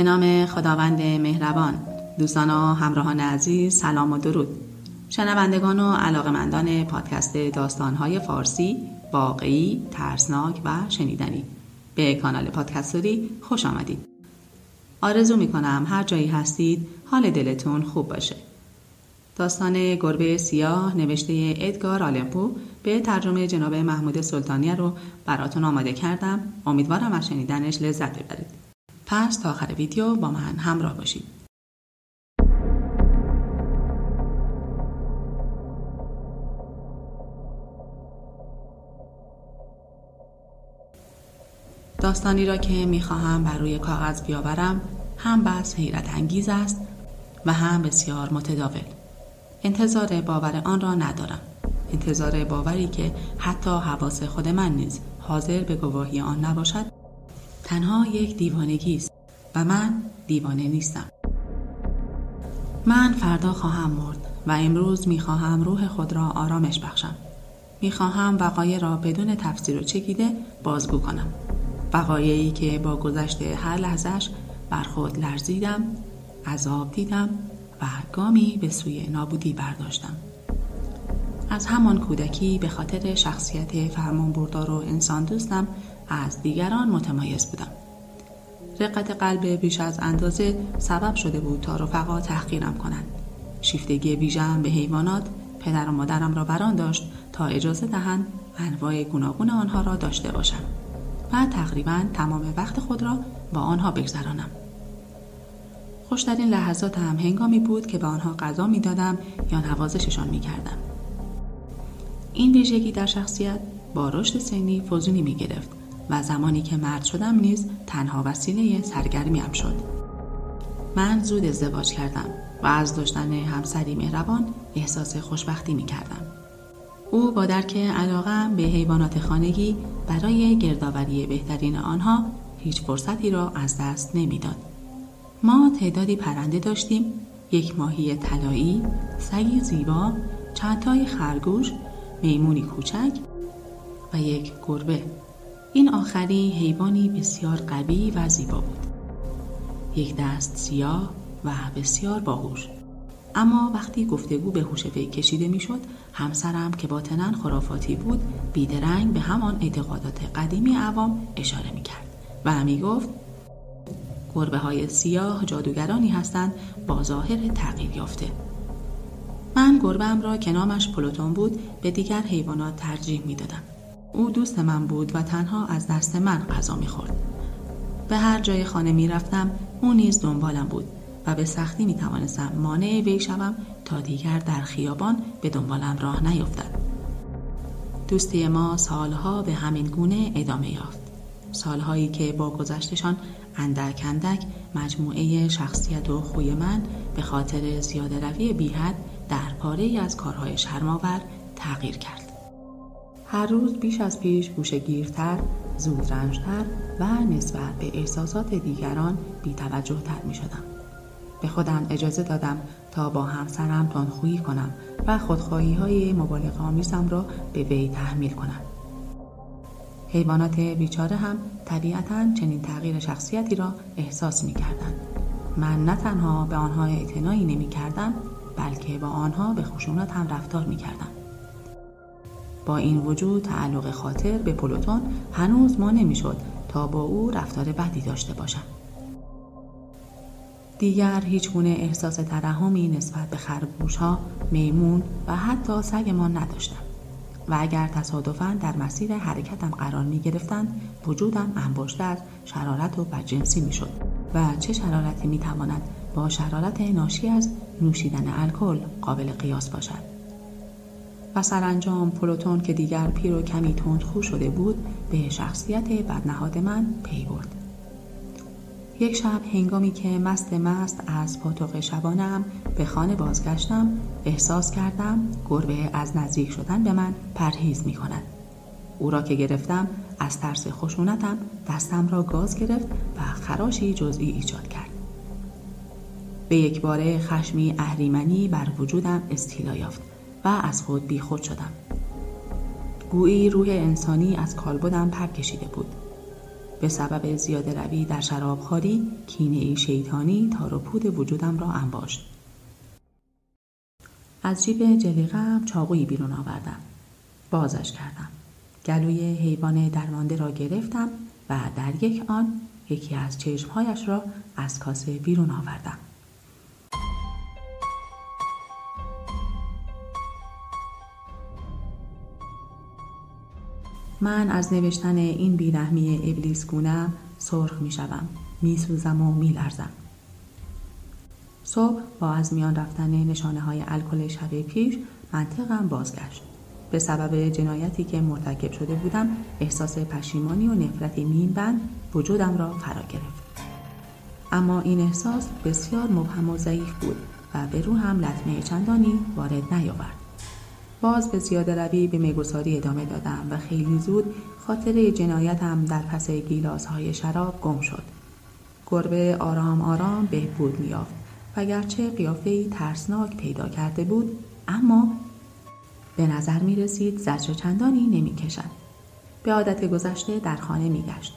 به نام خداوند مهربان. دوستان و همراهان عزیز سلام و درود. شنوندگان و علاقمندان پادکست داستانهای فارسی واقعی، ترسناک و شنیدنی. به کانال پادکستوری خوش آمدید. آرزو می کنم هر جایی هستید حال دلتون خوب باشه. داستان گربه سیاه نوشته ادگار آلمپو به ترجمه جناب محمود سلطانی رو براتون آماده کردم. امیدوارم از شنیدنش لذت ببرید. پس تا آخر ویدیو با من همراه باشید. داستانی را که می‌خواهم بر روی کاغذ بیاورم هم بس حیرت انگیز است و هم بسیار متداول. انتظار باور آن را ندارم. انتظار باوری که حتی حواس خود من نیز حاضر به گواهی آن نباشد. تنها یک دیوانگی است و من دیوانه نیستم. من فردا خواهم مرد و امروز می‌خواهم روح خود را آرامش بخشم. می‌خواهم وقایع را بدون تفسیر و چکیده بازگو کنم. وقایعی که با گذشت هر لحظش بر خود لرزیدم عذاب دیدم و گامی به سوی نابودی برداشتم. از همان کودکی به خاطر شخصیت فرمان بردار و انسان دوستم از دیگران متمایز بودم. رقت قلب بیش از اندازه سبب شده بود تا رفقا تحقیرم کنند. شیفتگی ویژهام به حیوانات پدر و مادرم را بران داشت تا اجازه دهند انواع گوناگون آنها را داشته باشم و تقریبا تمام وقت خود را با آنها بگذرانم. خوشترین لحظات هم هنگامی بود که به آنها غذا می‌دادم یا نوازششان می‌کردم. این ویژگی در شخصیت با رشد سنی فزونی می گرفت و زمانی که مرد شدم نیز تنها وسیله سرگرمیم شد. من زود ازدواج کردم و از داشتن همسری مهربان احساس خوشبختی می کردم. او با درک علاقم به حیوانات خانگی برای گردآوری بهترین آنها هیچ فرصتی را از دست نمی‌داد. ما تعدادی پرنده داشتیم یک ماهی طلایی، سگی زیبا، چندتای خرگوش میمونی کوچک و یک گربه این آخری حیوانی بسیار قوی و زیبا بود. یک دست سیاه و بسیار باهوش. اما وقتی گفتگو به هوش وی کشیده می‌شد همسرم که باطنا خرافاتی بود بیدرنگ به همان اعتقادات قدیمی عوام اشاره می‌کرد و می گفت گربه های سیاه جادوگرانی هستند با ظاهر تغییر یافته. من گربم را که نامش پلوتون بود به دیگر حیوانات ترجیح می دادم. او دوست من بود و تنها از دست من غذا می خورد. به هر جای خانه می رفتم او نیز دنبالم بود و به سختی می توانستم مانع وی شوم تا دیگر در خیابان به دنبالم راه نیفتد. دوستی ما سالها به همین گونه ادامه یافت. سالهایی که با گذشتشان اندک اندک مجموعه شخصیت و خوی من به خاطر زیاده روی بیحد در پاره از کارهای شرماور تغییر کرد. هر روز بیش از پیش گوشگیرتر، زودرنجتر و نسبت به احساسات دیگران بیتوجهتر می شدم. به خودم اجازه دادم تا با همسرم تندخویی کنم و خودخواهی های مبالغ آمیزم را به وی تحمیل کنم. حیوانات بیچاره هم طبیعتا چنین تغییر شخصیتی را احساس می کردن. من نه تنها به آنها اعتنایی نمی کردم بلکه با آنها به خشونت هم رفتار می کردم. با این وجود تعلق خاطر به پلوتون هنوز ما نمی‌شد تا با او رفتار بدی داشته باشم. دیگر هیچ گونه احساس ترحمی نسبت به خرگوش ها، میمون و حتی سگمان نداشتم. و اگر تصادفا در مسیر حرکتم قرار می گرفتند وجودم انباشته از شرارت و بدجنسی می شد و چه شرارتی می تواند با شرارت ناشی از نوشیدن الکل قابل قیاس باشد و سرانجام پلوتون که دیگر پیر و کمی تندخو شده بود به شخصیت بدنهاد من پی برد یک شب هنگامی که مست مست از پاتوق شبانم به خانه بازگشتم احساس کردم گربه از نزدیک شدن به من پرهیز می کند. او را که گرفتم از ترس خشونتم دستم را گاز گرفت و خراشی جزئی ایجاد کرد. به یک باره خشمی اهریمنی بر وجودم استیلا یافت و از خود بیخود شدم. گویی روح انسانی از کالبدم پر کشیده بود. به سبب زیاده روی در شرابخواری کینه شیطانی تار و پود وجودم را انباشت. از جیب جلیقم چاقویی بیرون آوردم. بازش کردم. گلوی حیوان درمانده را گرفتم و در یک آن یکی از چشمهایش را از کاسه بیرون آوردم. من از نوشتن این بیرحمی ابلیس گونم سرخ می شوم. می سوزم و می لرزم. صبح با از میان رفتن نشانه های الکل شب پیش منطقم بازگشت. به سبب جنایتی که مرتکب شده بودم احساس پشیمانی و نفرتی بند وجودم را فرا گرفت. اما این احساس بسیار مبهم و ضعیف بود و به روحم لطمه چندانی وارد نیاورد. باز به زیاده روی به میگساری ادامه دادم و خیلی زود خاطره جنایتم در پس گیلاس های شراب گم شد. گربه آرام آرام بهبود میافت و گرچه قیافه ترسناک پیدا کرده بود اما به نظر می رسید زجر چندانی نمی کشد. به عادت گذشته در خانه می گشت.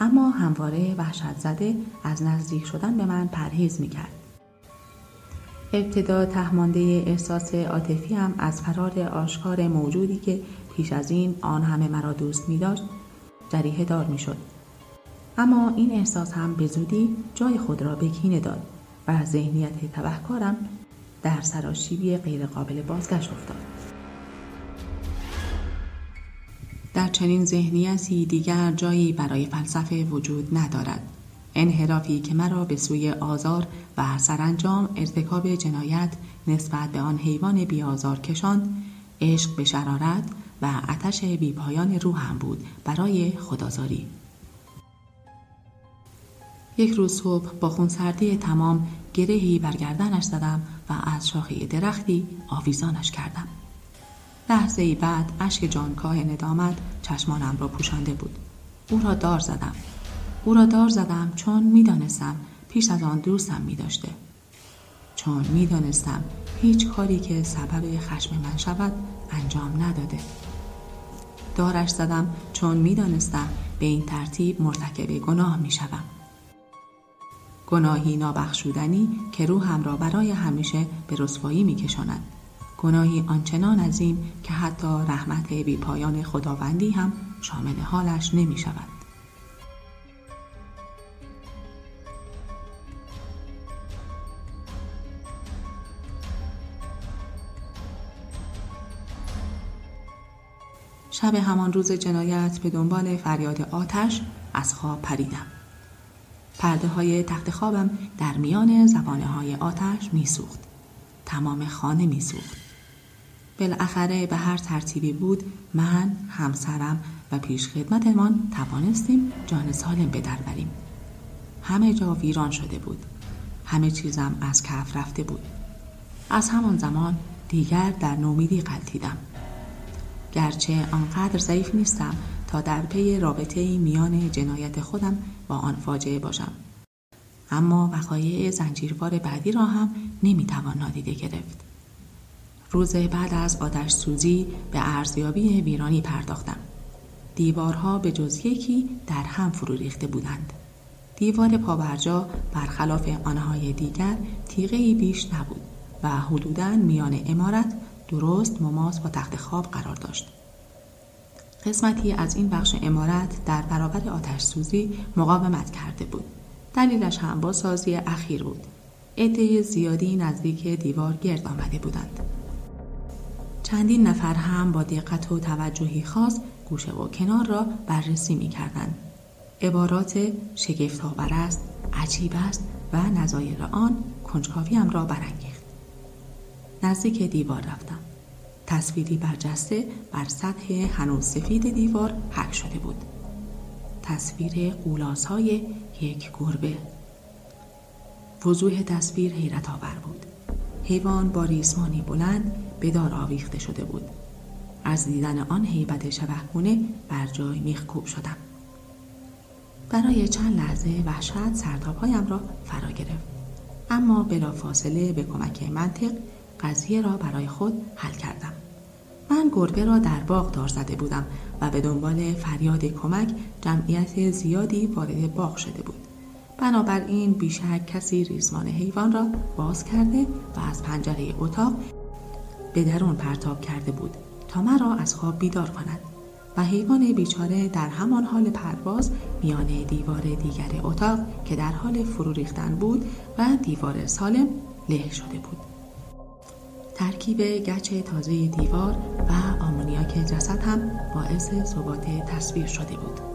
اما همواره وحشت زده از نزدیک شدن به من پرهیز می کرد. ابتدا تهمانده احساس عاطفی هم از فرار آشکار موجودی که پیش از این آن همه مرا دوست می داشت جریه دار می شد. اما این احساس هم به زودی جای خود را به کینه داد و ذهنیت تبهکارم در سراشیبی غیرقابل بازگشت افتاد. در چنین ذهنیتی دیگر جایی برای فلسفه وجود ندارد. انحرافی که مرا به سوی آزار و سرانجام ارتکاب جنایت نسبت به آن حیوان بیازار کشان عشق به شرارت و آتش بیپایان روحم بود برای خدازاری. یک روز صبح با خونسردی تمام گرهی بر گردنش زدم و از شاخه درختی آویزانش کردم. لحظه بعد اشک جانکاه ندامت چشمانم را پوشانده بود. او را دار زدم. او را دار زدم چون می‌دانستم پیش از آن دوستم می داشته. چون می‌دانستم هیچ کاری که سبب خشم من شود انجام نداده. دارش زدم چون می‌دانستم به این ترتیب مرتکب گناه می شدم. گناهی نابخشودنی که روحم را برای همیشه به رسوایی می کشاند. گناهی آنچنان عظیم که حتی رحمت بی پایان خداوندی هم شامل حالش نمی شود. شب همان روز جنایت به دنبال فریاد آتش از خواب پریدم. پرده های تخت خوابم در میان زبانه های آتش میسوخت. تمام خانه میسوخت. بالاخره به هر ترتیبی بود من، همسرم و پیش خدمتمان توانستیم جان سالم به. همه جا ویران شده بود. همه چیزم از کف رفته بود. از همان زمان دیگر در نومیدی قلتیدم. گرچه آنقدر ضعیف نیستم تا در پی رابطه میان جنایت خودم با آن فاجعه باشم. اما وقایع زنجیروار بعدی را هم نمی‌توان نادیده گرفت. روز بعد از آتش سوزی به ارزیابی ویرانی پرداختم. دیوارها به جز یکی در هم فرو ریخته بودند. دیوار پابرجا برخلاف آنهای دیگر تیغه بیش نبود و حدوداً میان امارت درست مماس با تخت خواب قرار داشت. قسمتی از این بخش امارت در برابر آتش سوزی مقاومت کرده بود. دلیلش هم با سازی اخیر بود. عده زیادی نزدیک دیوار گرد آمده بودند. چندین نفر هم با دقت و توجهی خاص گوشه و کنار را بررسی می کردند. عبارات شگفتآور است، عجیب است و نظایر آن کنجکاویم را برانگیخت. نزدیک دیوار رفتم. تصویری برجسته بر سطح هنوز سفید دیوار حک شده بود. تصویر قولاس های یک گربه. وضوح تصویر حیرت آور بود. حیوان با ریسمانی بلند به دار آویخته شده بود. از دیدن آن هیبت شبهگونه بر جای میخکوب شدم. برای چند لحظه وحشت سرتاپهایم را فرا گرفت. اما بلا فاصله به کمک منطق قضیه را برای خود حل کردم. من گربه را در باغ دار زده بودم و به دنبال فریاد کمک جمعیت زیادی وارد باغ شده بود بنابراین بیشک کسی ریزمان حیوان را باز کرده و از پنجره اتاق به درون پرتاب کرده بود تا مرا از خواب بیدار کند و حیوان بیچاره در همان حال پرواز میان دیوار دیگر اتاق که در حال فرو ریختن بود و دیوار سالم له شده بود ترکیب گچ تازه دیوار و آمونیاک جسد هم باعث ثبات تصویر شده بود.